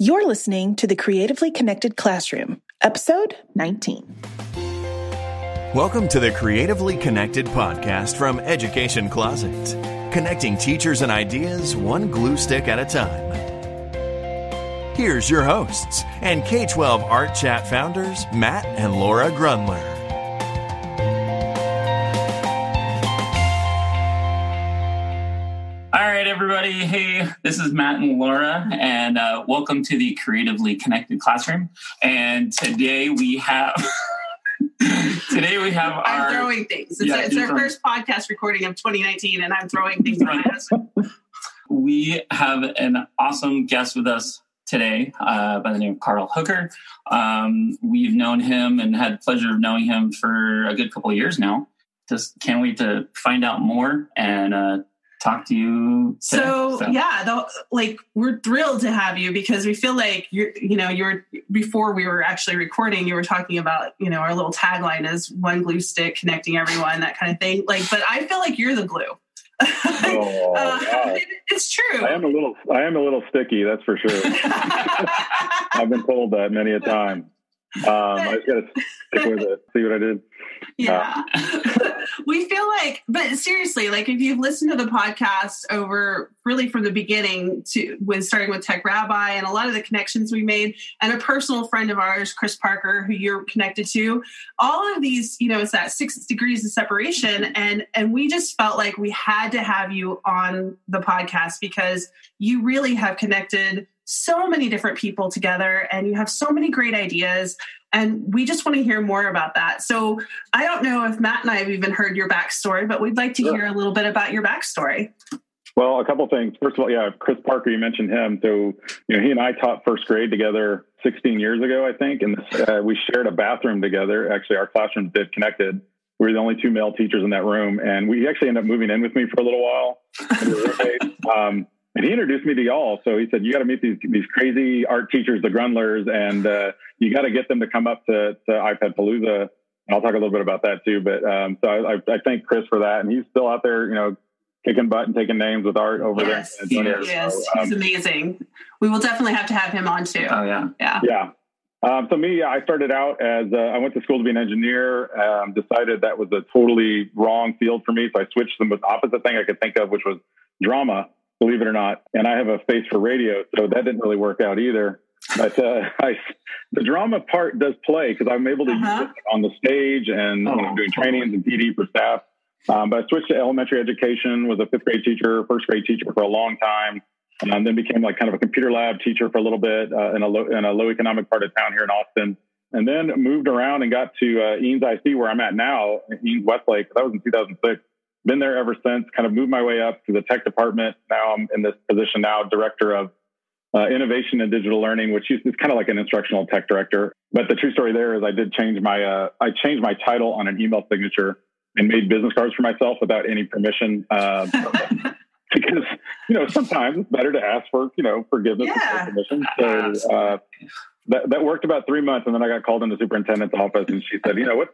You're listening to the Creatively Connected Classroom, episode 19. Welcome to the Creatively Connected podcast from Education Closet, connecting teachers and ideas one glue stick at a time. Here's your hosts and K 12 Art Chat founders, Matt and Laura Grundler. Everybody. Hey, this is Matt and Laura, and uh, welcome to the Creatively Connected Classroom. And today we have. today we have our. I'm throwing things. It's, Yeah, it's our throwing- first podcast recording of 2019, and I'm throwing things at my husband. We have an awesome guest with us today uh, by the name of Carl Hooker. Um, we've known him and had the pleasure of knowing him for a good couple of years now. Just can't wait to find out more and uh, talk to you. today. So, yeah, the, like we're thrilled to have you because we feel like you're, you know, you're before we were actually recording, you were talking about, you know, our little tagline is one glue stick connecting everyone, that kind of thing. Like, but I feel like you're the glue. Oh, Uh, wow. it- it's true. I am a little, I am a little sticky. That's for sure. I've been told that many a time. Um, I just got to stick with it. See what I did? Yeah. we feel like, but seriously, like if you've listened to the podcast over really from the beginning to when starting with Tech Rabbi and a lot of the connections we made, and a personal friend of ours, Chris Parker, who you're connected to, all of these, you know, it's that six degrees of separation. And and we just felt like we had to have you on the podcast because you really have connected so many different people together and you have so many great ideas and we just want to hear more about that. So I don't know if Matt and I have even heard your backstory, but we'd like to Sure. hear a little bit about your backstory. Well, a couple things. First of all, yeah, Chris Parker, you mentioned him. So, you know, he and I taught first grade together 16 years ago, I think, and uh, we shared a bathroom together. Actually, our classrooms did connected. We were the only two male teachers in that room, and we actually ended up moving in with me for a little while. And we were roommates. um, and he introduced me to y'all. So he said, "You got to meet these these crazy art teachers, the Grundlers, and uh, you got to get them to come up to, to iPad Palooza." And I'll talk a little bit about that too. But um, so I, I, I thank Chris for that, and he's still out there, you know, kicking butt and taking names with art over Yes, there. in San Antonio. yes, So, he's um, amazing. We will definitely have to have him on too. Oh, yeah. Yeah. yeah. Um, so me, I started out as uh, I went to school to be an engineer. Um, decided that was a totally wrong field for me, so I switched the most opposite thing I could think of, which was drama. Believe it or not, and I have a face for radio, so that didn't really work out either. But uh, I, the drama part does play because I'm able to Uh-huh. use it on the stage and when I'm doing trainings and PD for staff. Um, but I switched to elementary education. Was a fifth grade teacher, first grade teacher for a long time and then became like kind of a computer lab teacher for a little bit uh, in a low in a low economic part of town here in Austin, and then moved around and got to uh, Eanes ISD where I'm at now, Eanes Westlake. That was in 2006. Been there ever since. Kind of moved my way up to the tech department. Now I'm in this position now, director of uh, innovation and digital learning, which is, kind of like an instructional tech director. But the true story there is I did change my uh, I changed my title on an email signature and made business cards for myself without any permission. Uh, because you know sometimes it's better to ask for you know forgiveness Yeah. permission. So uh, that that worked about three months, and then I got called into the superintendent's office, and she said, you know what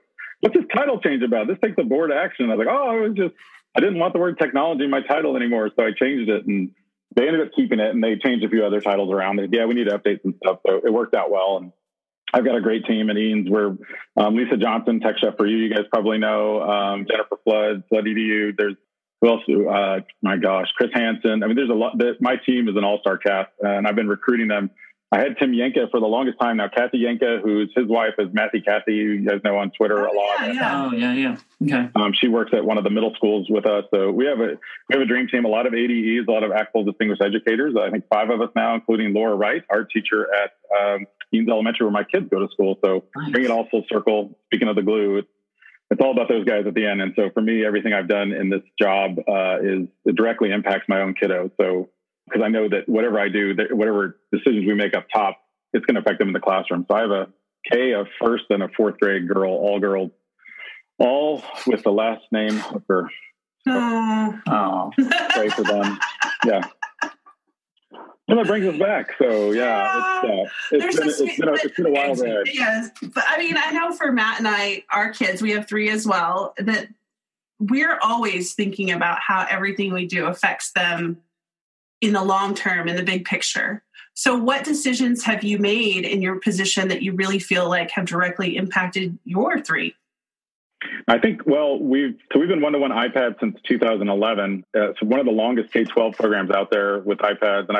what's this title change about? This takes a board action. I was like, oh, I was just I didn't want the word technology in my title anymore, so I changed it, and they ended up keeping it, and they changed a few other titles around. Yeah, we need to update some stuff, so it worked out well, and. I've got a great team at Eanes. We're um, Lisa Johnson, Tech Chef for you. You guys probably know um, Jennifer Flood, Flood EDU. There's who else? Uh, my gosh, Chris Hansen. I mean, there's a lot. That, my team is an all-star cast, and I've been recruiting them. I had Tim Yenca for the longest time now. Kathy Yenca, who's his wife, is Mathy Cathy. You guys know on Twitter a lot. Yeah, yeah. Oh, yeah, yeah. Okay. Um, she works at one of the middle schools with us. So we have a we have a dream team. A lot of ADEs, a lot of actual distinguished educators. I think five of us now, including Laura Wright, art teacher at um, Eanes Elementary, where my kids go to school. So bring it all full circle. Speaking of the glue, it's, it's all about those guys at the end. And so for me, everything I've done in this job uh, is it directly impacts my own kiddo. So because I know that whatever I do, that whatever decisions we make up top, it's going to affect them in the classroom. So I have a K, a first, and a fourth grade girl, all girls, all with the last name Hooker. Oh. Oh, Pray for them. Yeah. And that brings us back. So yeah, it's, uh, it's, been, this- it's, been a, it's been a while ride. Yes, but I mean, I know for Matt and I, our kids, we have three as well. That we're always thinking about how everything we do affects them in the long term, in the big picture. So, what decisions have you made in your position that you really feel like have directly impacted your three? I think, well, we've so we've been one to one iPad since 2011. Uh, so one of the longest K 12 programs out there with iPads, and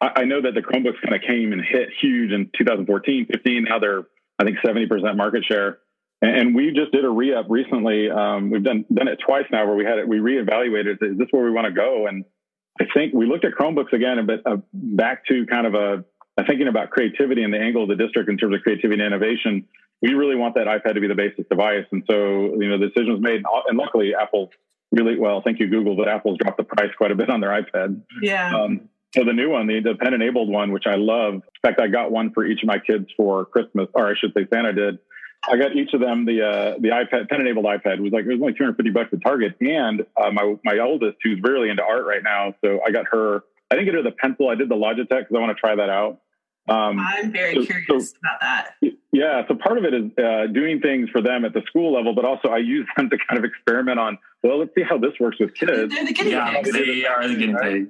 I I know that the Chromebooks kind of came and hit huge in 2014, 15. Now they're I think 70 percent market share. And we just did a re-up recently. Um, we've done done it twice now, where we had it. We reevaluated. Is this where we want to go? And I think we looked at Chromebooks again, but uh, back to kind of a, thinking about creativity and the angle of the district in terms of creativity and innovation. We really want that iPad to be the basis device, and so you know the decision was made. And luckily, Apple really well. Thank you, Google, but Apple's dropped the price quite a bit on their iPad. Yeah. Um, so the new one, the, the pen enabled one, which I love. In fact, I got one for each of my kids for Christmas, or I should say Santa did. I got each of them the uh, the iPad pen enabled iPad it was like it was only 250 bucks at Target, and uh, my my oldest who's really into art right now, so I got her. I didn't get her the pencil. I did the Logitech because I want to try that out. Um, I'm very so, curious so, about that. Yeah, so part of it is uh, doing things for them at the school level, but also I use them to kind of experiment on. Well, let's see how this works with kids. They're the guinea yeah, pigs. they are the guinea pigs.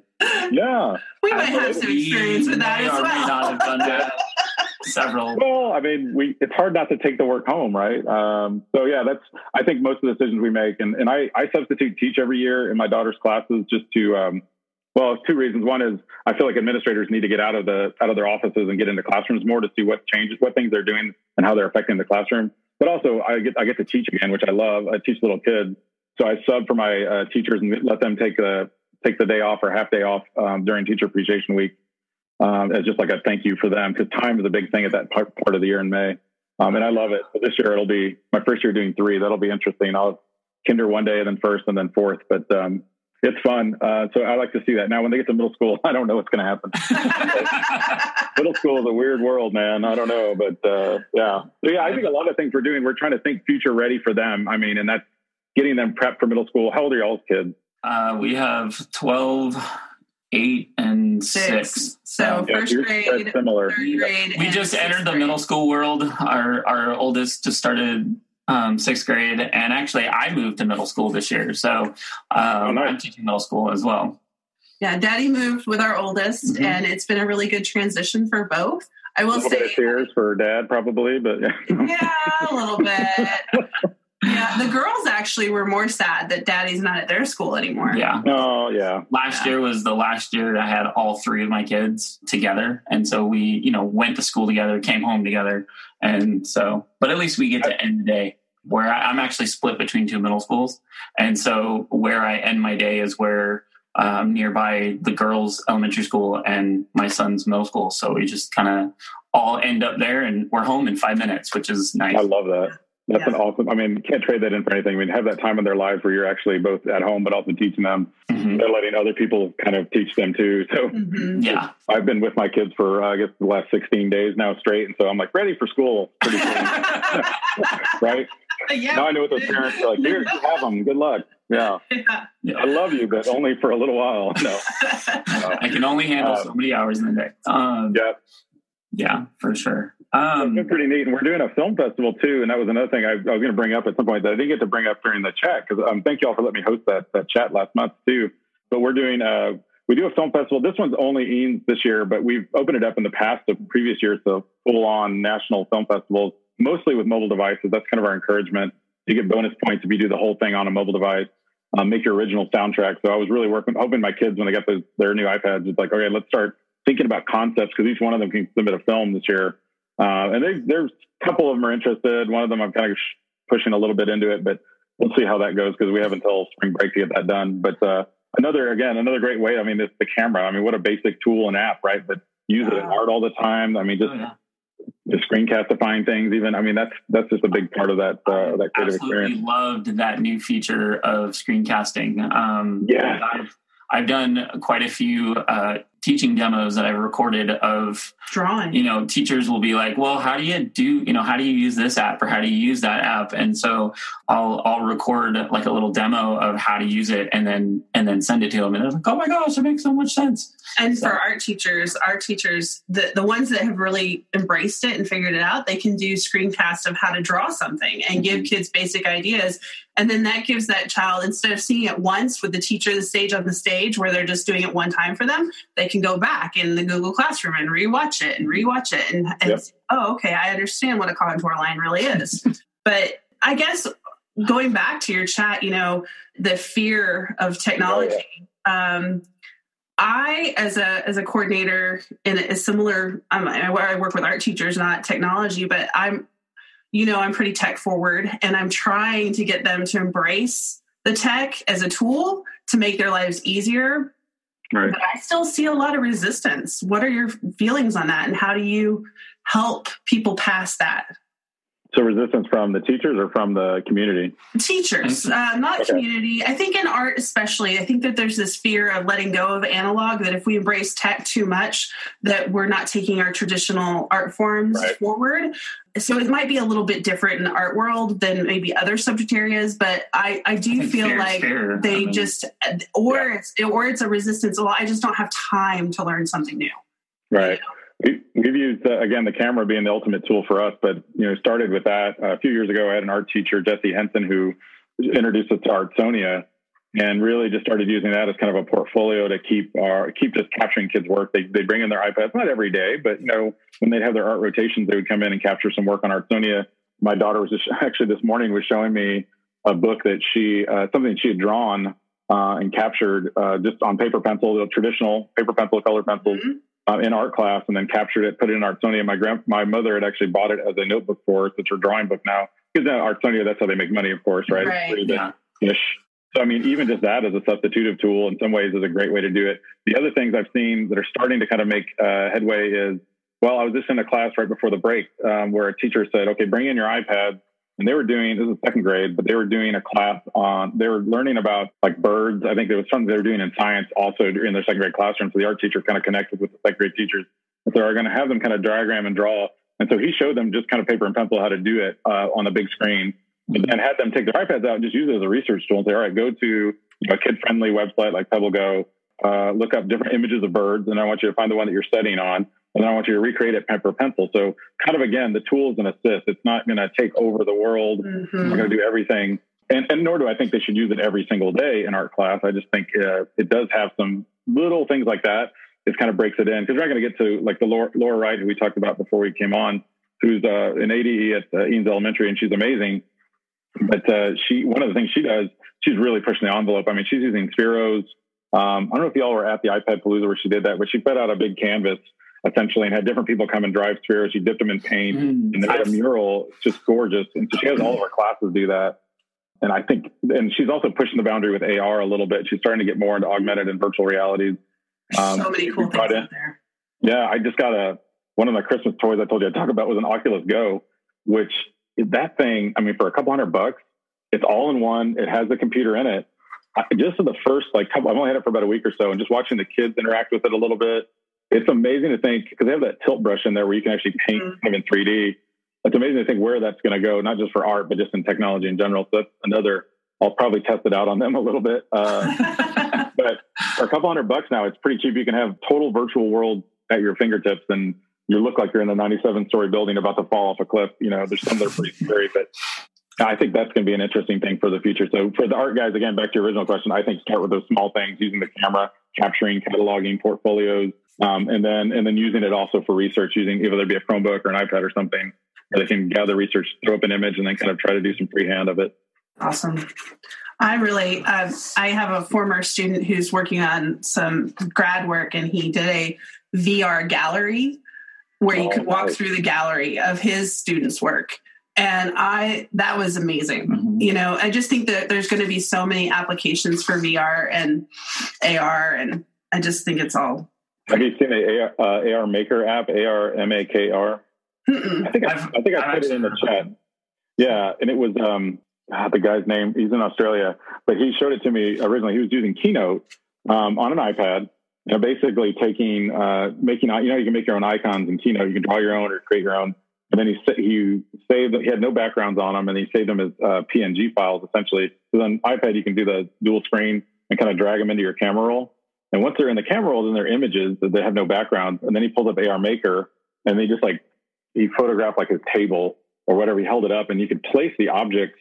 Yeah, we might have some experience with that as well. several. Well, I mean, we it's hard not to take the work home, right? Um, so yeah, that's I think most of the decisions we make, and, and I, I substitute teach every year in my daughter's classes just to um, well, two reasons. One is I feel like administrators need to get out of the out of their offices and get into classrooms more to see what changes, what things they're doing, and how they're affecting the classroom. But also, I get I get to teach again, which I love. I teach little kids, so I sub for my uh, teachers and let them take the take the day off or half day off um, during Teacher Appreciation Week um, as just like a thank you for them because time is a big thing at that part, part of the year in May. Um, and I love it. But this year it'll be my first year doing three. That'll be interesting. I'll have kinder one day, and then first, and then fourth. But um, it's fun. Uh, so I like to see that. Now, when they get to middle school, I don't know what's going to happen. middle school is a weird world, man. I don't know, but uh, yeah. So yeah, I think a lot of things we're doing, we're trying to think future ready for them. I mean, and that's getting them prepped for middle school. How old are y'all's kids? Uh, we have 12, eight and six. six. So yeah, first grade, similar. third grade. We just entered the middle school world. Our our oldest just started um, sixth grade, and actually, I moved to middle school this year, so um, oh, nice. I'm teaching middle school as well. Yeah, Daddy moved with our oldest, mm-hmm. and it's been a really good transition for both. I will say tears for Dad, probably, but yeah, yeah a little bit. Yeah, the girls actually were more sad that daddy's not at their school anymore. Yeah. Oh, yeah. Last yeah. year was the last year I had all three of my kids together. And so we, you know, went to school together, came home together. And so, but at least we get to end the day where I, am actually split between two middle schools. And so where I end my day is where um, nearby the girls' elementary school and my son's middle school. So we just kind of all end up there and we're home in five minutes, which is nice. I love that. That's yeah. an awesome. I mean, can't trade that in for anything. I mean, have that time in their lives where you're actually both at home, but also teaching them. Mm-hmm. They're letting other people kind of teach them too. So, mm-hmm. yeah, I've been with my kids for uh, I guess the last 16 days now straight, and so I'm like ready for school pretty soon, right? Yeah. Now I know what those parents are like. Here, you have them. Good luck. Yeah. yeah. I love you, but only for a little while. No, I can only handle uh, so many hours in a day. Um, yeah, yeah, for sure. Um, it's pretty neat, and we're doing a film festival too. And that was another thing I, I was going to bring up at some point that I didn't get to bring up during the chat because um, thank you all for letting me host that that chat last month too. But we're doing uh, we do a film festival. This one's only Eanes this year, but we've opened it up in the past of previous years to full on national film festivals, mostly with mobile devices. That's kind of our encouragement. You get bonus points if you do the whole thing on a mobile device. Um, make your original soundtrack. So I was really working, hoping my kids when they got those, their new iPads, it's like, okay, let's start thinking about concepts because each one of them can submit a film this year uh, and they, there's a couple of them are interested. One of them I'm kind of pushing a little bit into it, but we'll see how that goes because we have until spring break to get that done. But uh, another, again, another great way. I mean, it's the camera. I mean, what a basic tool and app, right? But use it in art all the time. I mean, just oh, yeah. the screencastifying things. Even I mean, that's that's just a big part of that uh, that creative Absolutely experience. Loved that new feature of screencasting. Um, yeah, I've, I've done quite a few uh, teaching demos that I've recorded of drawing. You know, teachers will be like, "Well, how do you do? You know, how do you use this app or how do you use that app?" And so I'll I'll record like a little demo of how to use it and then and then send it to them, and they're like, "Oh my gosh, it makes so much sense." And so. for art teachers, art teachers, the the ones that have really embraced it and figured it out, they can do screencasts of how to draw something and give mm-hmm. kids basic ideas. And then that gives that child, instead of seeing it once with the teacher the stage on the stage where they're just doing it one time for them, they can go back in the Google Classroom and rewatch it and rewatch it and, and yep. oh, okay, I understand what a contour line really is. but I guess going back to your chat, you know, the fear of technology. Oh, um, I, as a as a coordinator in a similar, um, I work with art teachers, not technology, but I'm, you know, I'm pretty tech forward, and I'm trying to get them to embrace the tech as a tool to make their lives easier. Right. But I still see a lot of resistance. What are your feelings on that, and how do you help people pass that? So resistance from the teachers or from the community? Teachers, uh, not okay. community. I think in art, especially, I think that there's this fear of letting go of analog. That if we embrace tech too much, that we're not taking our traditional art forms right. forward. So it might be a little bit different in the art world than maybe other subject areas, but I, I do I feel like fair. they I mean, just, or yeah. it's or it's a resistance. Well, I just don't have time to learn something new. Right. You know? We've used uh, again the camera being the ultimate tool for us, but you know started with that uh, a few years ago. I had an art teacher, Jesse Henson, who introduced us to Artsonia, and really just started using that as kind of a portfolio to keep our keep just capturing kids' work. They they bring in their iPads, not every day, but you know when they'd have their art rotations, they would come in and capture some work on Artsonia. My daughter was just actually this morning was showing me a book that she uh, something she had drawn uh, and captured uh, just on paper pencil, the traditional paper pencil, color pencils. Mm-hmm uh, in art class and then captured it, put it in Artsonia. My grand, my mother had actually bought it as a notebook for us. It's her drawing book now. Because in Artsonia, that's how they make money, of course, right? Right. Yeah. So I mean, even just that as a substitutive tool in some ways is a great way to do it. The other things I've seen that are starting to kind of make uh, headway is, well, I was just in a class right before the break um, where a teacher said, "Okay, bring in your iPad." And they were doing this is second grade, but they were doing a class on they were learning about like birds. I think there was something they were doing in science also in their second grade classroom. So the art teacher kind of connected with the second grade teachers, and so they're going to have them kind of diagram and draw. And so he showed them just kind of paper and pencil how to do it uh, on the big screen, and had them take their iPads out and just use it as a research tool and say, all right, go to a kid friendly website like PebbleGo, uh, look up different images of birds, and I want you to find the one that you're studying on and I want you to recreate it pen for pencil. So kind of again, the tool is an assist. It's not going to take over the world. Mm-hmm. We're going to do everything. And, and, nor do I think they should use it every single day in art class. I just think uh, it does have some little things like that. It kind of breaks it in because we're not going to get to like the Laura, Laura Wright, who we talked about before we came on, who's uh, an ADE at uh, Eanes Elementary, and she's amazing. But uh, she, one of the things she does, she's really pushing the envelope. I mean, she's using Spheros. Um, I don't know if y'all were at the iPad Palooza where she did that, but she put out a big canvas essentially and had different people come and drive Spheros. She dipped them in paint mm, and they had a mural. It's just gorgeous. And so she has all of her classes do that. And I think, and she's also pushing the boundary with AR a little bit. She's starting to get more into augmented and virtual realities. Um, so many cool things there. Yeah, I just got a one of my Christmas toys I told you I talk about was an Oculus Go, which that thing. I mean, for a couple hundred bucks, it's all in one. It has the computer in it. I, just in the first like couple, I've only had it for about a week or so, and just watching the kids interact with it a little bit, it's amazing to think because they have that tilt brush in there where you can actually paint mm-hmm. kind of in 3D. It's amazing to think where that's going to go, not just for art, but just in technology in general. So that's another. I'll probably test it out on them a little bit. Uh, but for a couple hundred bucks now, it's pretty cheap. You can have total virtual world at your fingertips, and you look like you're in a 97 story building about to fall off a cliff. You know, there's some that are pretty scary, but I think that's going to be an interesting thing for the future. So for the art guys, again, back to your original question, I think start with those small things, using the camera, capturing, cataloging portfolios, um, and then and then using it also for research, using whether it be a Chromebook or an iPad or something, where they can gather research, throw up an image, and then kind of try to do some freehand of it. Awesome. I really, uh, I have a former student who's working on some grad work, and he did a VR gallery where you oh, could walk nice. through the gallery of his students' work. And I, that was amazing. Mm-hmm. You know, I just think that there's going to be so many applications for VR and AR, and I just think it's all have you seen the AR, uh, AR Maker app? A R M A K R. I think I, I think I put it in the chat. Yeah, and it was um ah, the guy's name. He's in Australia, but he showed it to me originally. He was using Keynote um, on an iPad. You know, basically taking uh, making you know you can make your own icons in Keynote. You can draw your own or create your own. And then he he saved. He had no backgrounds on them, and he saved them as uh, PNG files essentially. So on iPad, you can do the dual screen and kind of drag them into your camera roll. And once they're in the camera roll, then they're images that they have no background. And then he pulls up AR Maker and they just like, he photographed like his table or whatever. He held it up and you could place the objects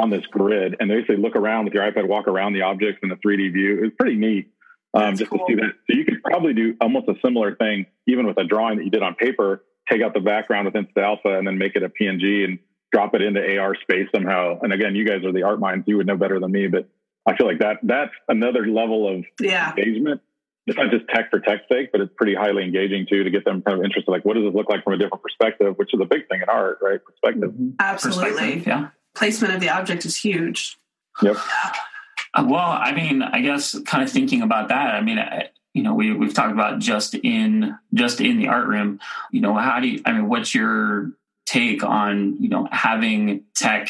on this grid and they basically look around with your iPad, walk around the objects in the 3D view. It was pretty neat. um, just cool. to see that. So you could probably do almost a similar thing, even with a drawing that you did on paper. Take out the background with Instant Alpha and then make it a PNG and drop it into AR space somehow. And again, you guys are the art minds; you would know better than me. But I feel like that that's another level of yeah. engagement. It's not just tech for tech's sake, but it's pretty highly engaging too to get them kind of interested. Like, what does this look like from a different perspective? Which is a big thing in art, right? Perspective. Mm-hmm. Absolutely. Perspective, yeah. Placement of the object is huge. Yep. Uh, well, I mean, I guess kind of thinking about that. I mean, I, you know, we we've talked about just in just in the art room. You know, how do you? I mean, what's your take on you know having tech?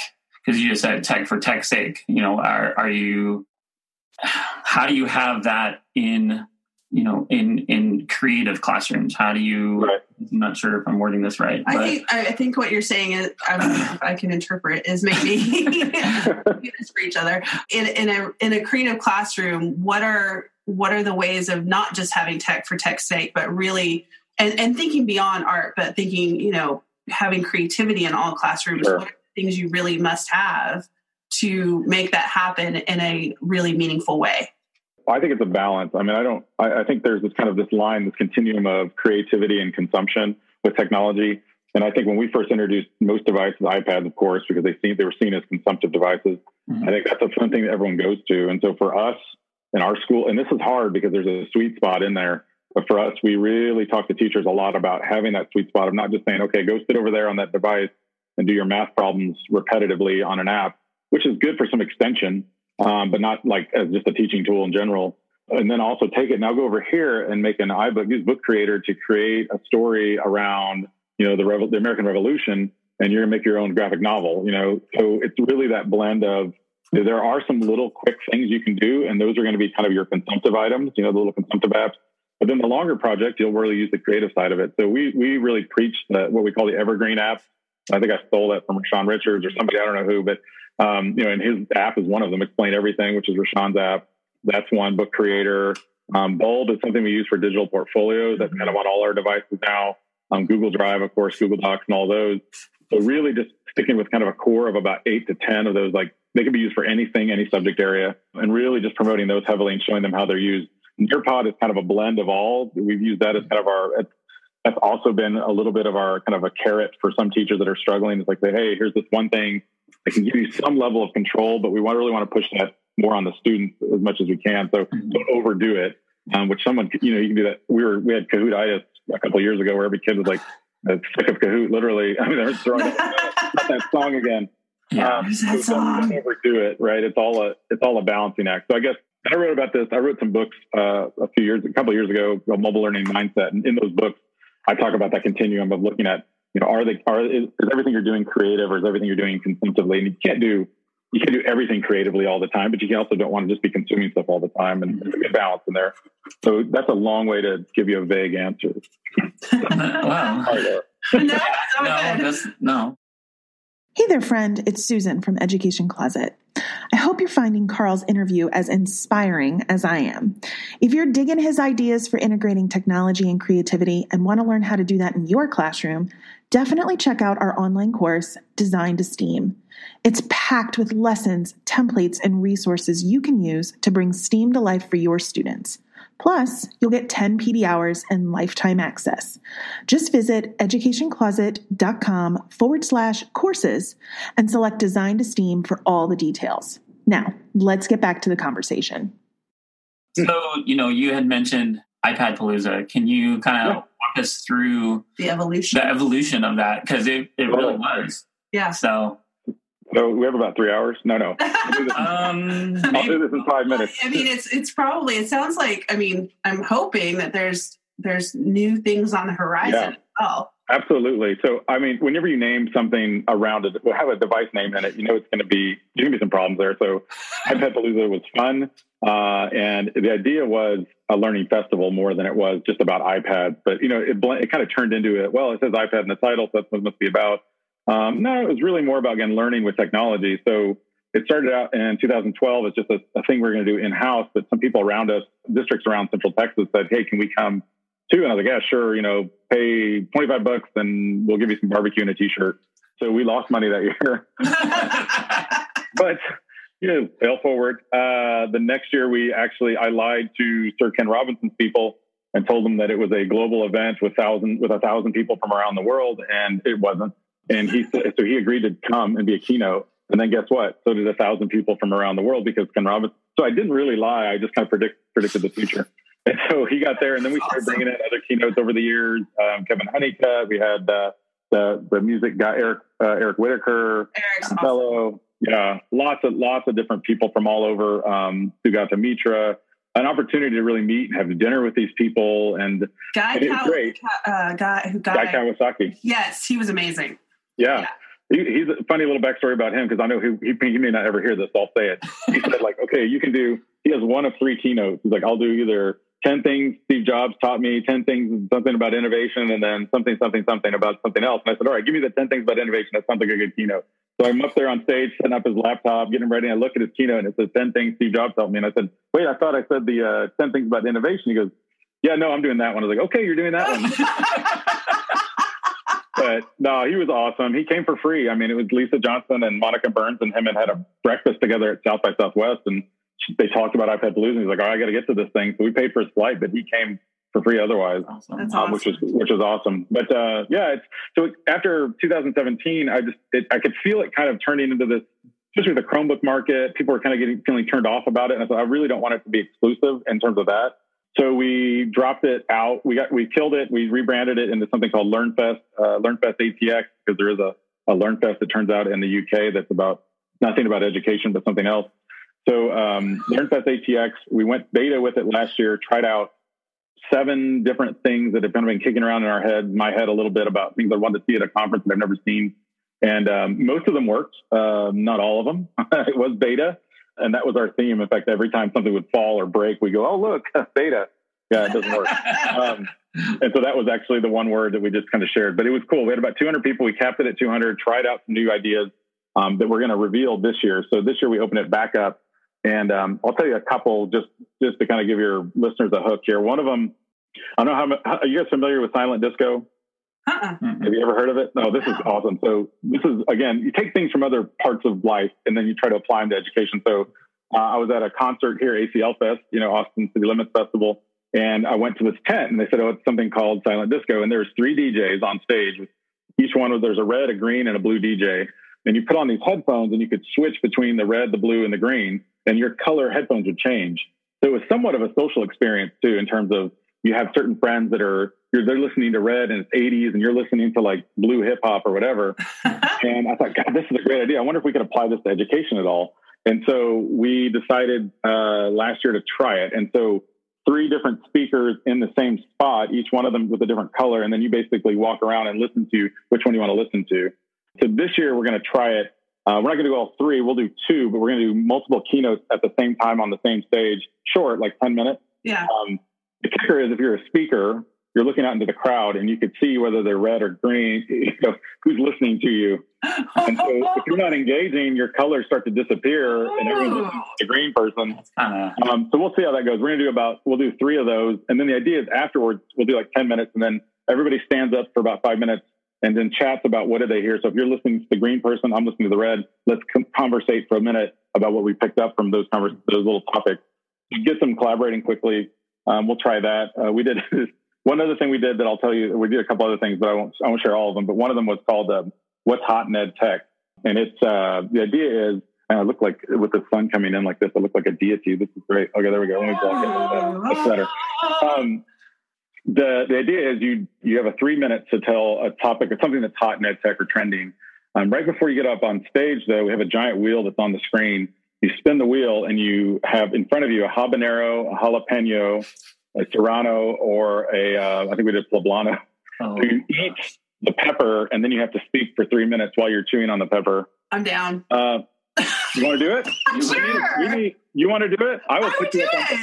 Because you just said tech for tech's sake. You know, are are you? How do you have that in you know in in creative classrooms how do you right. i'm not sure if i'm wording this right i think i think what you're saying is I, I can interpret is maybe for each other in, in a in a creative classroom what are what are the ways of not just having tech for tech's sake but really and, and thinking beyond art but thinking you know having creativity in all classrooms sure. what are the things you really must have to make that happen in a really meaningful way I think it's a balance. I mean, I don't. I, I, think there's this kind of this line, this continuum of creativity and consumption with technology. And I think when we first introduced most devices, iPads, of course, because they seen they were seen as consumptive devices. Mm-hmm. I think that's a fun thing that everyone goes to. And so for us in our school, and this is hard because there's a sweet spot in there. But for us, we really talk to teachers a lot about having that sweet spot of not just saying, okay, go sit over there on that device and do your math problems repetitively on an app, which is good for some extension um, but not like as just a teaching tool in general. And then also take it now go over here and make an iBook, use Book Creator to create a story around, you know, the, Revo- the American Revolution, and you're gonna make your own graphic novel, you know. So it's really that blend of there are some little quick things you can do, and those are going to be kind of your consumptive items, you know, the little consumptive apps. But then the longer project, you'll really use the creative side of it. So we we really preach the, what we call the evergreen apps. I think I stole that from Reshan Richards or somebody I don't know who, but um, you know, and his app is one of them, Explain Everything, which is Reshan's app. That's one book creator. Um, Bulb is something we use for digital portfolios. That's kind of on all our devices now. Um, Google Drive, of course, Google Docs, and all those. So really, just sticking with kind of a core of about eight to ten of those. Like they can be used for anything, any subject area, and really just promoting those heavily and showing them how they're used. Nearpod is kind of a blend of all. We've used that as kind of our. That's also been a little bit of our kind of a carrot for some teachers that are struggling. It's like, hey, here's this one thing it can give you some level of control, but we really want to push that more on the students as much as we can. So mm-hmm. don't overdo it. Um, which someone, you know, you can do that. We were we had Kahootitis a couple years ago where every kid was like sick of Kahoot. Literally, I mean, they're throwing that song again. Yeah, um, that so don't overdo it. Right? It's all a it's all a balancing act. So I guess I wrote about this. I wrote some books uh, a few years, a couple of years ago, called Mobile Learning Mindset, and in those books, I talk about that continuum of looking at you know, are they are is, is everything you're doing creative or is everything you're doing consumptively? And you can't do you can do everything creatively all the time, but you also don't want to just be consuming stuff all the time. And there's a balance in there. So that's a long way to give you a vague answer. wow. no, no, no. Hey there, friend. It's Susan from Education Closet. I hope you're finding Carl's interview as inspiring as I am. If you're digging his ideas for integrating technology and creativity and want to learn how to do that in your classroom, definitely check out our online course, Design to STEAM. It's packed with lessons, templates, and resources you can use to bring STEAM to life for your students. Plus, you'll get 10 PD hours and lifetime access. Just visit educationcloset.com forward slash courses and select Design to STEAM for all the details. Now, let's get back to the conversation. So, you know, you had mentioned iPad Palooza. Can you kind of yeah. walk us through the evolution, the evolution of that? Because it, it really was. Yeah. So so we have about three hours. No, no. I'll do, um, I'll do this in five minutes. I mean, it's it's probably. It sounds like. I mean, I'm hoping that there's there's new things on the horizon. Yeah. Oh, absolutely. So, I mean, whenever you name something around it, we'll have a device name in it. You know, it's going to be there's going to be some problems there. So, iPad Palooza was fun, uh, and the idea was a learning festival more than it was just about iPads. But you know, it it kind of turned into it. Well, it says iPad in the title, so that's what it must be about. Um, no, it was really more about again learning with technology. So it started out in 2012 as just a, a thing we are going to do in house. But some people around us, districts around Central Texas, said, "Hey, can we come too?" And I was like, "Yeah, sure. You know, pay 25 bucks, and we'll give you some barbecue and a T-shirt." So we lost money that year. but Yeah, fail forward. Uh, the next year, we actually I lied to Sir Ken Robinson's people and told them that it was a global event with thousand with a thousand people from around the world, and it wasn't. And he so he agreed to come and be a keynote. And then guess what? So did a thousand people from around the world because Ken Robinson. So I didn't really lie. I just kind of predict, predicted the future. And so he got there, and then we started awesome. bringing in other keynotes over the years. Um, Kevin Honeycutt. We had uh, the the music guy Eric uh, Eric Whitacre, fellow. Awesome. Yeah, lots of lots of different people from all over. Um, Sugata Mitra, an opportunity to really meet and have dinner with these people, and, guy and Kaw- great. Uh, guy who guy, guy Kawasaki. Yes, he was amazing. Yeah. yeah. He, he's a funny little backstory about him because I know he, he, he may not ever hear this. So I'll say it. He said like, okay, you can do. He has one of three keynotes. He's like, I'll do either 10 things Steve Jobs taught me, 10 things, something about innovation, and then something, something, something about something else. And I said, all right, give me the 10 things about innovation. That sounds like a good keynote. So I'm up there on stage, setting up his laptop, getting ready. And I look at his keynote and it says 10 things Steve Jobs taught me. And I said, wait, I thought I said the uh, 10 things about innovation. He goes, yeah, no, I'm doing that one. I was like, okay, you're doing that one. but no, he was awesome. He came for free. I mean, it was Lisa Johnson and Monica Burns and him and had a breakfast together at South by Southwest. And they talked about iPad Blues, and he's like, "Oh, I got to get to this thing." So we paid for his flight, but he came for free otherwise, awesome. Um, awesome. which was which was awesome. But uh, yeah, it's so after 2017, I just it, I could feel it kind of turning into this, especially the Chromebook market. People were kind of getting feeling turned off about it, and I thought I really don't want it to be exclusive in terms of that. So we dropped it out. We got we killed it. We rebranded it into something called LearnFest, uh, LearnFest ATX, because there is a a LearnFest that turns out in the UK that's about nothing about education but something else. So um, LearnFest ATX, we went beta with it last year, tried out seven different things that have kind of been kicking around in our head, my head a little bit about things I wanted to see at a conference that I've never seen. And um, most of them worked, uh, not all of them. it was beta, and that was our theme. In fact, every time something would fall or break, we go, "Oh, look, beta." Yeah, it doesn't work. um, and so that was actually the one word that we just kind of shared. But it was cool. We had about 200 people. We capped it at 200. Tried out some new ideas um, that we're going to reveal this year. So this year we open it back up and um, I'll tell you a couple just just to kind of give your listeners a hook here. One of them, I don't know how, how are you guys familiar with silent disco? Uh-uh. Have you ever heard of it? No, this no. is awesome. So this is again, you take things from other parts of life and then you try to apply them to education. So uh, I was at a concert here, ACL Fest, you know, Austin City Limits Festival, and I went to this tent and they said, oh, it's something called silent disco, and there's three DJs on stage. Each one was there's a red, a green, and a blue DJ. And you put on these headphones and you could switch between the red, the blue, and the green and your color headphones would change. So it was somewhat of a social experience too, in terms of you have certain friends that are you're they're listening to red and it's 80s and you're listening to like blue hip hop or whatever. and I thought, God, this is a great idea. I wonder if we could apply this to education at all. And so we decided uh, last year to try it. And so three different speakers in the same spot, each one of them with a different color, and then you basically walk around and listen to which one you want to listen to. So this year we're going to try it uh, we're not going to do all three. We'll do two, but we're going to do multiple keynotes at the same time on the same stage, short, like 10 minutes. Yeah. Um, the kicker is if you're a speaker, you're looking out into the crowd and you could see whether they're red or green, you know, who's listening to you. and so if you're not engaging, your colors start to disappear and everyone's the green person. Um, so we'll see how that goes. We're going to do about, we'll do three of those. And then the idea is afterwards, we'll do like 10 minutes and then everybody stands up for about five minutes and then chats about what did they hear. So if you're listening to the green person, I'm listening to the red. Let's com- conversate for a minute about what we picked up from those convers- those little topics. Get them collaborating quickly. Um, we'll try that. Uh, we did one other thing we did that I'll tell you. We did a couple other things, but I won't I won't share all of them. But one of them was called uh, "What's Hot in Ed Tech," and it's uh, the idea is. And I look like with the sun coming in like this. I look like a deity. This is great. Okay, there we go. Let me block it. That's better. Um, the the idea is you you have a three minutes to tell a topic or something that's hot in ed tech or trending. Um, right before you get up on stage, though, we have a giant wheel that's on the screen. You spin the wheel, and you have in front of you a habanero, a jalapeno, a serrano, or a uh, I think we did poblano. Oh. So you eat the pepper, and then you have to speak for three minutes while you're chewing on the pepper. I'm down. Uh, you want to do it? sure. You, you, you, want to do it? I will I put you up on.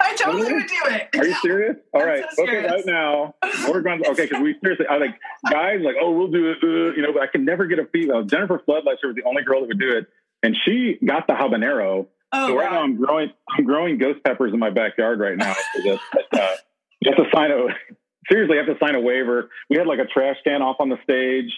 I totally would do it. Are you serious? All right, so okay, right now we're going. To, okay, because we seriously, I like guys like, oh, we'll do it. Uh, you know, but I can never get a female. Jennifer Flood last year was the only girl that would do it, and she got the habanero. Oh, so right God. now I'm growing. I'm growing ghost peppers in my backyard right now. So that, uh, you have to sign a seriously. You have to sign a waiver. We had like a trash can off on the stage.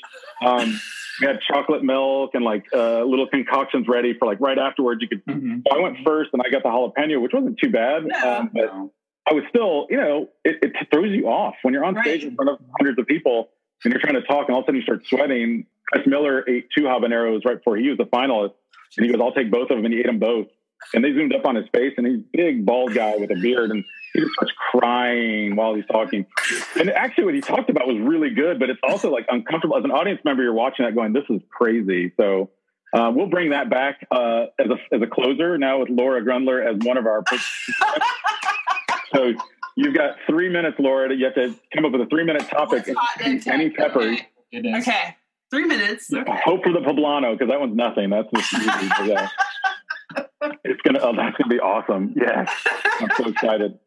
Um, we had chocolate milk and like uh, little concoctions ready for like right afterwards. You could. Mm-hmm. So I went first, and I got the jalapeno, which wasn't too bad. No. Um, but no. I was still, you know, it, it, throws you off when you're on right. stage in front of hundreds of people and you're trying to talk, and all of a sudden you start sweating. Chris Miller ate two habaneros right before he was the finalist, and he goes, "I'll take both of them," and he ate them both. And they zoomed up on his face, and he's a big bald guy with a beard, and he just starts crying while he's talking. And actually, what he talked about was really good, but it's also like uncomfortable as an audience member. You're watching that, going, "This is crazy." So. Uh, we'll bring that back uh, as a as a closer now with Laura Grundler as one of our. so you've got three minutes, Laura. You have to come up with a three minute topic. Any peppers. Okay. okay. Three minutes. Okay. Hope for the poblano because that one's nothing. That's just easy. it's gonna. Oh, that's gonna be awesome. Yes, I'm so excited.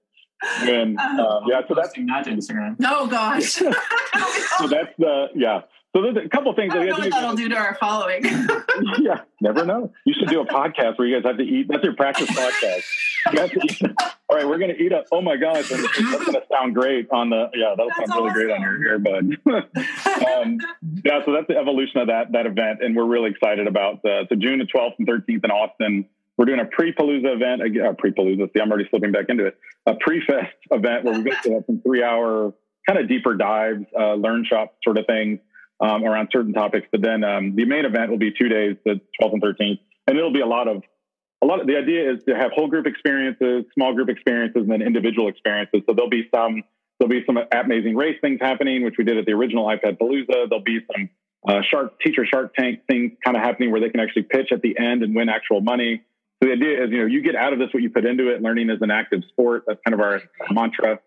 And uh, yeah, so that's not Instagram. Oh gosh. so that's the yeah. So there's a couple things I don't that know what that'll do to our following. yeah, never know. You should do a podcast where you guys have to eat. That's your practice podcast. You have to eat. All right, we're going to eat a. Oh my gosh, that's going to sound great on the. Yeah, that'll that's sound really great on your earbud. um, yeah, so that's the evolution of that that event, and we're really excited about. Uh, so June the 12th and 13th in Austin. We're doing a pre-palooza event. Uh, pre-palooza. See, I'm already slipping back into it. A pre-fest event where we're going to have some three-hour kind of deeper dives, uh, learn shop sort of things um, around certain topics. But then um, the main event will be two days, the 12th and 13th, and it'll be a lot of a lot of the idea is to have whole group experiences, small group experiences, and then individual experiences. So there'll be some there'll be some amazing race things happening, which we did at the original iPad Palooza. There'll be some uh, Shark teacher Shark Tank things kind of happening where they can actually pitch at the end and win actual money. So the idea is, you know, you get out of this what you put into it. Learning is an active sport. That's kind of our mantra.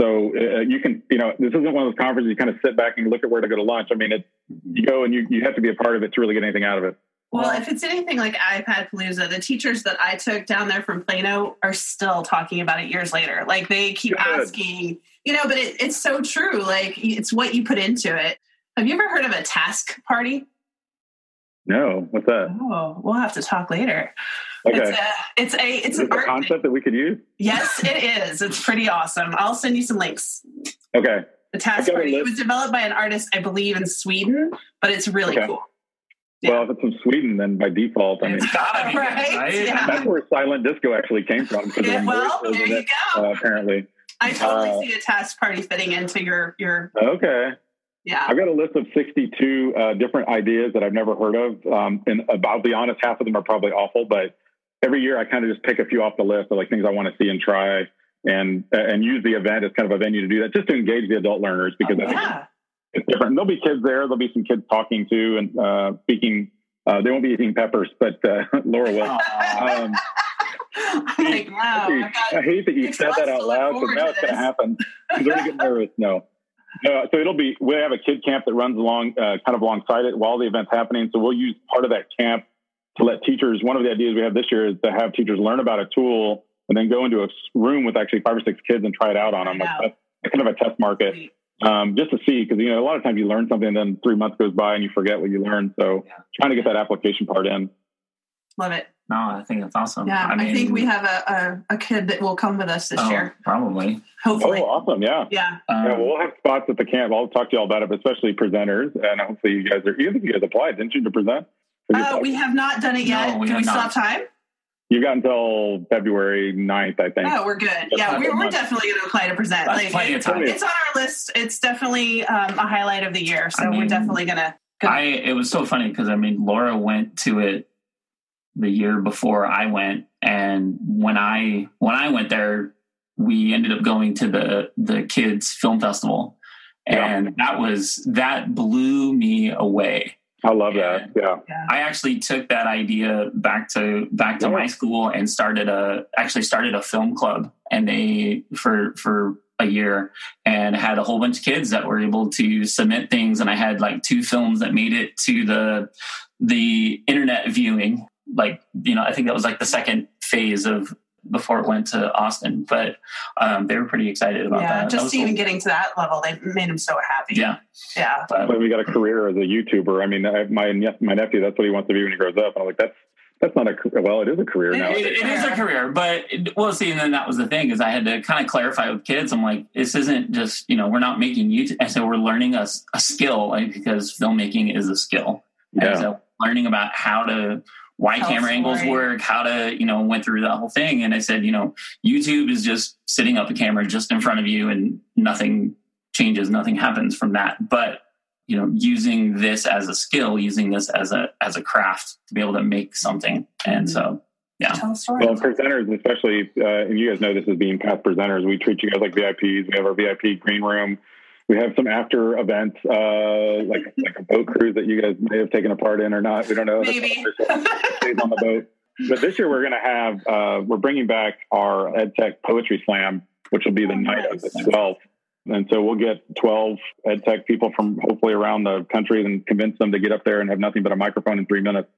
So uh, you can, you know, this isn't one of those conferences you kind of sit back and look at where to go to lunch. I mean, it, you go and you, you have to be a part of it to really get anything out of it. Well, if it's anything like iPad Palooza, the teachers that I took down there from Plano are still talking about it years later. Like they keep Good. asking, you know, but it, it's so true. Like it's what you put into it. Have you ever heard of a task party? No, what's that? Oh, we'll have to talk later. Okay. It's a it's a it's an art concept thing. that we could use. Yes, it is. It's pretty awesome. I'll send you some links. Okay. The task party. It was developed by an artist, I believe, in Sweden, but it's really okay. cool. Yeah. Well, if it's from Sweden, then by default, I mean, it's gotta be right. right? Yeah. That's where silent disco actually came from. Yeah, well, there you go. Uh, apparently, I totally uh, see a task party fitting into your your. Okay. Yeah. I've got a list of 62 uh, different ideas that I've never heard of. Um, and about the honest, half of them are probably awful, but every year I kind of just pick a few off the list of like things I want to see and try and, and use the event as kind of a venue to do that, just to engage the adult learners because oh, yeah. it's different. There'll be kids there. There'll be some kids talking to and uh, speaking. Uh, they won't be eating peppers, but uh, Laura will. Um, I'm like, wow. I, I hate that you said that out loud because now it's going to happen. I'm going to get nervous. No. Uh, so it'll be we have a kid camp that runs along uh, kind of alongside it while the event's happening. So we'll use part of that camp to let teachers. One of the ideas we have this year is to have teachers learn about a tool and then go into a room with actually five or six kids and try it out on them. Like that's kind of a test market. Um, just to see, because you know a lot of times you learn something, and then three months goes by and you forget what you learned. So yeah. trying to get that application part in. Love it. No, I think that's awesome. Yeah, I, mean, I think we have a, a, a, kid that will come with us this oh, year. Probably. Hopefully. Oh, awesome. Yeah. Yeah. Um, yeah. We'll have spots at the camp. I'll talk to you all about it, but especially presenters. And hopefully you guys are, you think you guys applied, didn't you, to present? Uh, we have not done it yet. No, we Do we still have time? You got until February 9th, I think. Oh, we're good. That's yeah, we're, we're definitely going to apply to present. That's like, plenty of time. It's on our list. It's definitely um, a highlight of the year. So I mean, we're definitely going to. I it was so funny because I mean Laura went to it the year before I went, and when I when I went there, we ended up going to the the kids film festival, and yeah. that was that blew me away. I love and that. Yeah. I actually took that idea back to back to yeah. my school and started a actually started a film club and they for for a year and had a whole bunch of kids that were able to submit things and I had like two films that made it to the the internet viewing like you know i think that was like the second phase of before it went to austin but um, they were pretty excited about yeah, that. Just that even cool. getting to that level they made him so happy. Yeah. Yeah. But, we got a career as a youtuber i mean my my nephew that's what he wants to be when he grows up. And i'm like that's that's not a well it is a career now. it, it is a career. but well see and then that was the thing is i had to kind of clarify with kids i'm like this isn't just you know we're not making youtube i said we're learning a, a skill like, because filmmaking is a skill. Yeah. And so learning about how to why Tell camera angles work, how to, you know, went through that whole thing. And I said, you know, YouTube is just sitting up a camera just in front of you and nothing changes, nothing happens from that. But, you know, using this as a skill, using this as a as a craft to be able to make something. And so yeah. Well, presenters, especially, uh, and you guys know this as being past presenters, we treat you guys like VIPs. We have our VIP green room. We have some after events, uh, like like a boat cruise that you guys may have taken a part in or not. We don't know. Maybe stays on the boat. But this year we're going to have uh, we're bringing back our EdTech Poetry Slam, which will be the oh, night nice. of the twelfth. And so we'll get 12 ed tech people from hopefully around the country and convince them to get up there and have nothing but a microphone in three minutes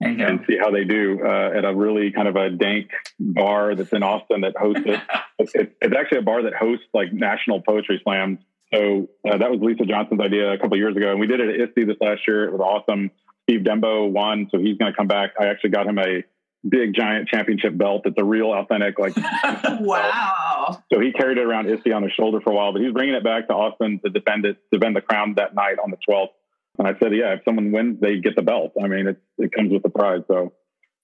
and see how they do uh, at a really kind of a dank bar that's in Austin that hosts it. it's, it's, actually a bar that hosts like national poetry slams. So uh, that was Lisa Johnson's idea a couple years ago, and we did it at ISTE this last year. It was awesome. Steve Dembo won, so he's going to come back. I actually got him a big giant championship belt. It's a real authentic like. wow! So he carried it around ISTE on his shoulder for a while, but he's bringing it back to Austin to defend it, defend the crown that night on the 12th. And I said, yeah, if someone wins, they get the belt. I mean, it, it comes with the prize. So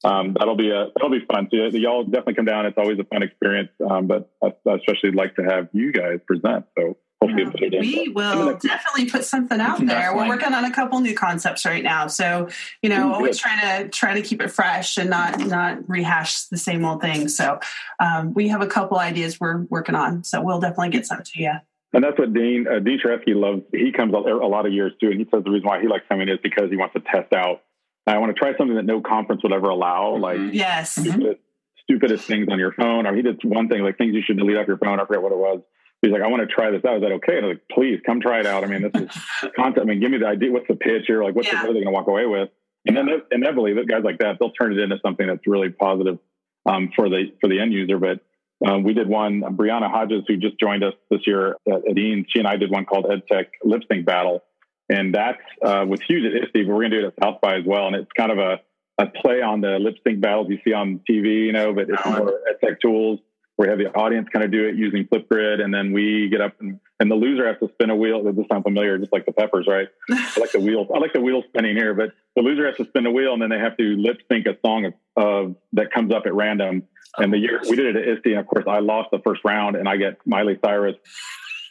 um, that'll be a that'll be fun. So y'all definitely come down. It's always a fun experience. Um, but I, I, especially like to have you guys present. So hopefully yeah, we will definitely put something out there. We're working on a couple new concepts right now. So you know, Ooh, always trying to try to keep it fresh and not not rehash the same old thing. So um, we have a couple ideas we're working on. So we'll definitely get some to you. And that's what Dean uh, Dean Shareski loves. He comes a, a lot of years too, and he says the reason why he likes coming is because he wants to test out. I want to try something that no conference would ever allow, mm-hmm. like yes, stupidest, stupidest things on your phone. Or he did one thing like things you should delete off your phone. I forget what it was. He's like, I want to try this out. Is that okay? And I'm like, please come try it out. I mean, this is content. I mean, give me the idea. What's the pitch here? Like, what's yeah. the, what are they going to walk away with? And then inevitably, guys like that, they'll turn it into something that's really positive um, for the for the end user. But um, we did one, Brianna Hodges, who just joined us this year at, at Eanes, she and I did one called EdTech Lip Sync Battle. And that uh, was huge at ISTE, but we're going to do it at South by as well. And it's kind of a, a play on the lip sync battles you see on TV, you know, but it's more EdTech tools. We have the audience kind of do it using Flipgrid, and then we get up and, and the loser has to spin a wheel. This sounds familiar, just like the peppers, right? I like the wheel. I like the wheel spinning here, but the loser has to spin a wheel, and then they have to lip sync a song of, of that comes up at random and the year we did it at ISTE, and of course, I lost the first round, and I get Miley Cyrus.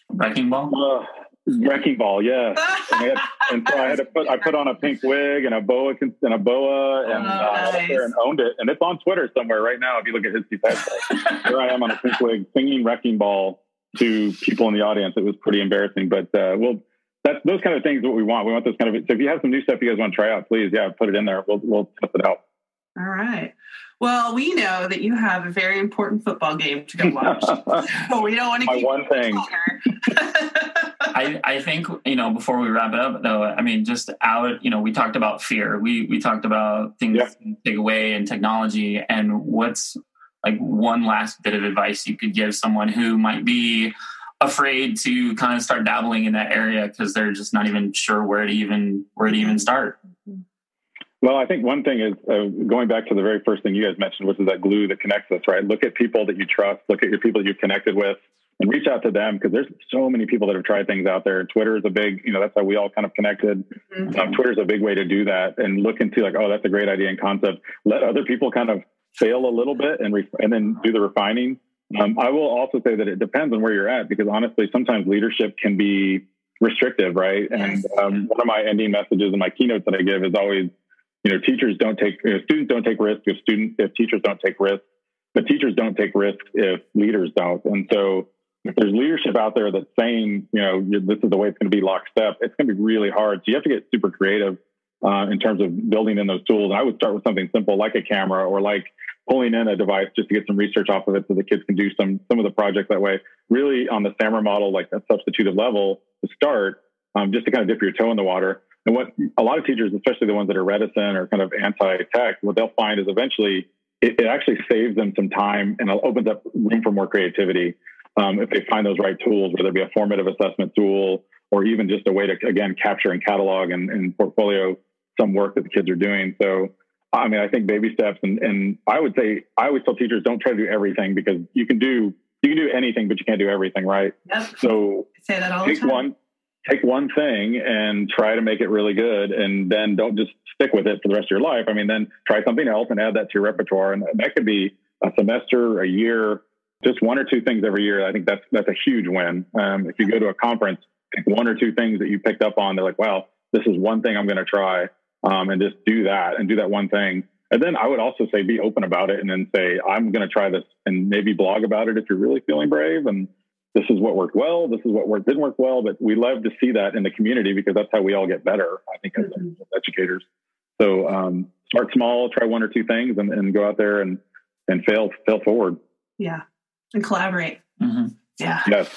Wrecking ball. Uh, wrecking ball, yeah. and, had, and, so I had to put I put on a pink wig and a boa and a boa and oh, uh, nice. and owned it. And it's on Twitter somewhere right now. If you look at his head, here I am on a pink wig singing wrecking ball to people in the audience. It was pretty embarrassing, but uh, we'll. That's those kind of things what we want. We want those kind of. So if you have some new stuff you guys want to try out, please, yeah, put it in there. We'll we'll test it out. All right. Well, we know that you have a very important football game to go watch. so we don't want to keep one thing. I, I think you know before we wrap it up though I mean just out you know we talked about fear we we talked about things yeah. take away and technology and what's like one last bit of advice you could give someone who might be afraid to kind of start dabbling in that area because they're just not even sure where to even where to even start. Well, I think one thing is uh, going back to the very first thing you guys mentioned, which is that glue that connects us, right? Look at people that you trust, look at your people you've connected with, and reach out to them because there's so many people that have tried things out there. Twitter is a big, you know, that's how we all kind of connected. Mm-hmm. Um, Twitter is a big way to do that and look into like, oh, that's a great idea and concept. Let other people kind of fail a little bit and re- and then do the refining. Um, I will also say that it depends on where you're at because honestly, sometimes leadership can be restrictive, right? And um, one of my ending messages in my keynotes that I give is always you know, teachers don't take, you know, students don't take risks if students, if teachers don't take risks, but teachers don't take risks if leaders don't. And so if there's leadership out there that's saying, you know, this is the way it's going to be lockstep, it's going to be really hard. So you have to get super creative uh, in terms of building in those tools. I would start with something simple like a camera or like pulling in a device just to get some research off of it so the kids can do some some of the projects that way. Really on the SAMR model, like a substitutive level to start, um, just to kind of dip your toe in the water. And what a lot of teachers, especially the ones that are reticent or kind of anti-tech, what they'll find is eventually it, it actually saves them some time and it opens up room for more creativity um, if they find those right tools, whether it be a formative assessment tool or even just a way to again capture and catalog and, and portfolio some work that the kids are doing. So I mean, I think baby steps, and, and I would say I always tell teachers don't try to do everything because you can do you can do anything, but you can't do everything, right? Yep. So say that all take one take one thing and try to make it really good, and then don't just stick with it for the rest of your life. I mean, then try something else and add that to your repertoire, and that could be a semester, a year, just one or two things every year. I think that's that's a huge win. Um, if you go to a conference, pick one or two things that you picked up on. They're like, wow, this is one thing I'm going to try, um, and just do that and do that one thing. And then I would also say be open about it, and then say I'm going to try this, and maybe blog about it if you're really feeling brave. And this is what worked well. This is what worked, didn't work well. But we love to see that in the community because that's how we all get better. I think as, mm-hmm. as educators. So um, start small, try one or two things, and, and go out there and and fail fail forward. Yeah, and collaborate. Mm-hmm. Yeah. Yes.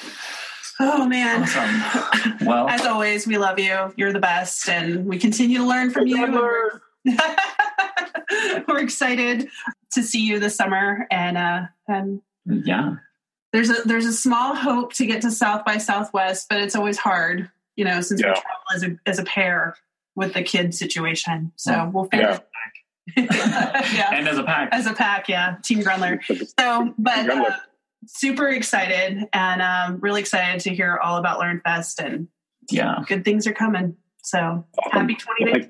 Oh man. Awesome. Well, as always, we love you. You're the best, and we continue to learn from you. We're, we're excited to see you this summer, and uh, and yeah, there's a there's a small hope to get to South by Southwest, but it's always hard, you know, since yeah. we travel as a as a pair with the kid situation. So we'll figure yeah. yeah. And as a pack. As a pack, yeah. Team Grundler. So, but uh, super excited and um, really excited to hear all about LearnFest and yeah, good things are coming. So happy 20 days.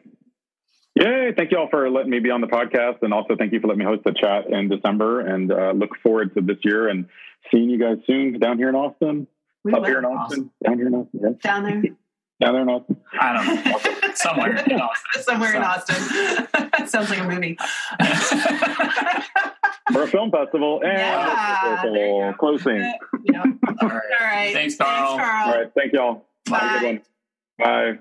Yay. Thank you all for letting me be on the podcast. And also thank you for letting me host the chat in December and uh, look forward to this year and seeing you guys soon down here in Austin. We Up will. here in Austin. Awesome. Down here in Austin. Yes. Down there. Down there in Austin. I don't know. Somewhere in Austin. Somewhere so. in Austin. Sounds like a movie. For a film festival and yeah, festival closing. Yeah. All, right. All right. Thanks, Carl. Thanks, Carl. All right. Thank y'all. Bye. Have a good one. Bye.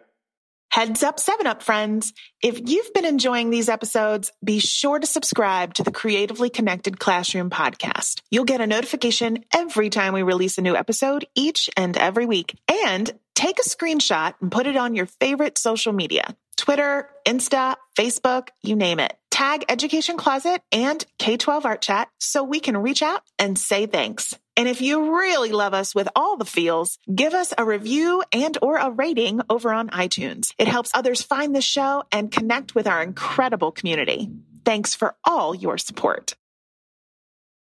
Heads up, 7 Up friends. If you've been enjoying these episodes, be sure to subscribe to the Creatively Connected Classroom podcast. You'll get a notification every time we release a new episode each and every week. And take a screenshot and put it on your favorite social media. Twitter, Insta, Facebook, you name it. Tag Education Closet and K12 Art Chat so we can reach out and say thanks. And if you really love us with all the feels, give us a review and or a rating over on iTunes. It helps others find the show and connect with our incredible community. Thanks for all your support.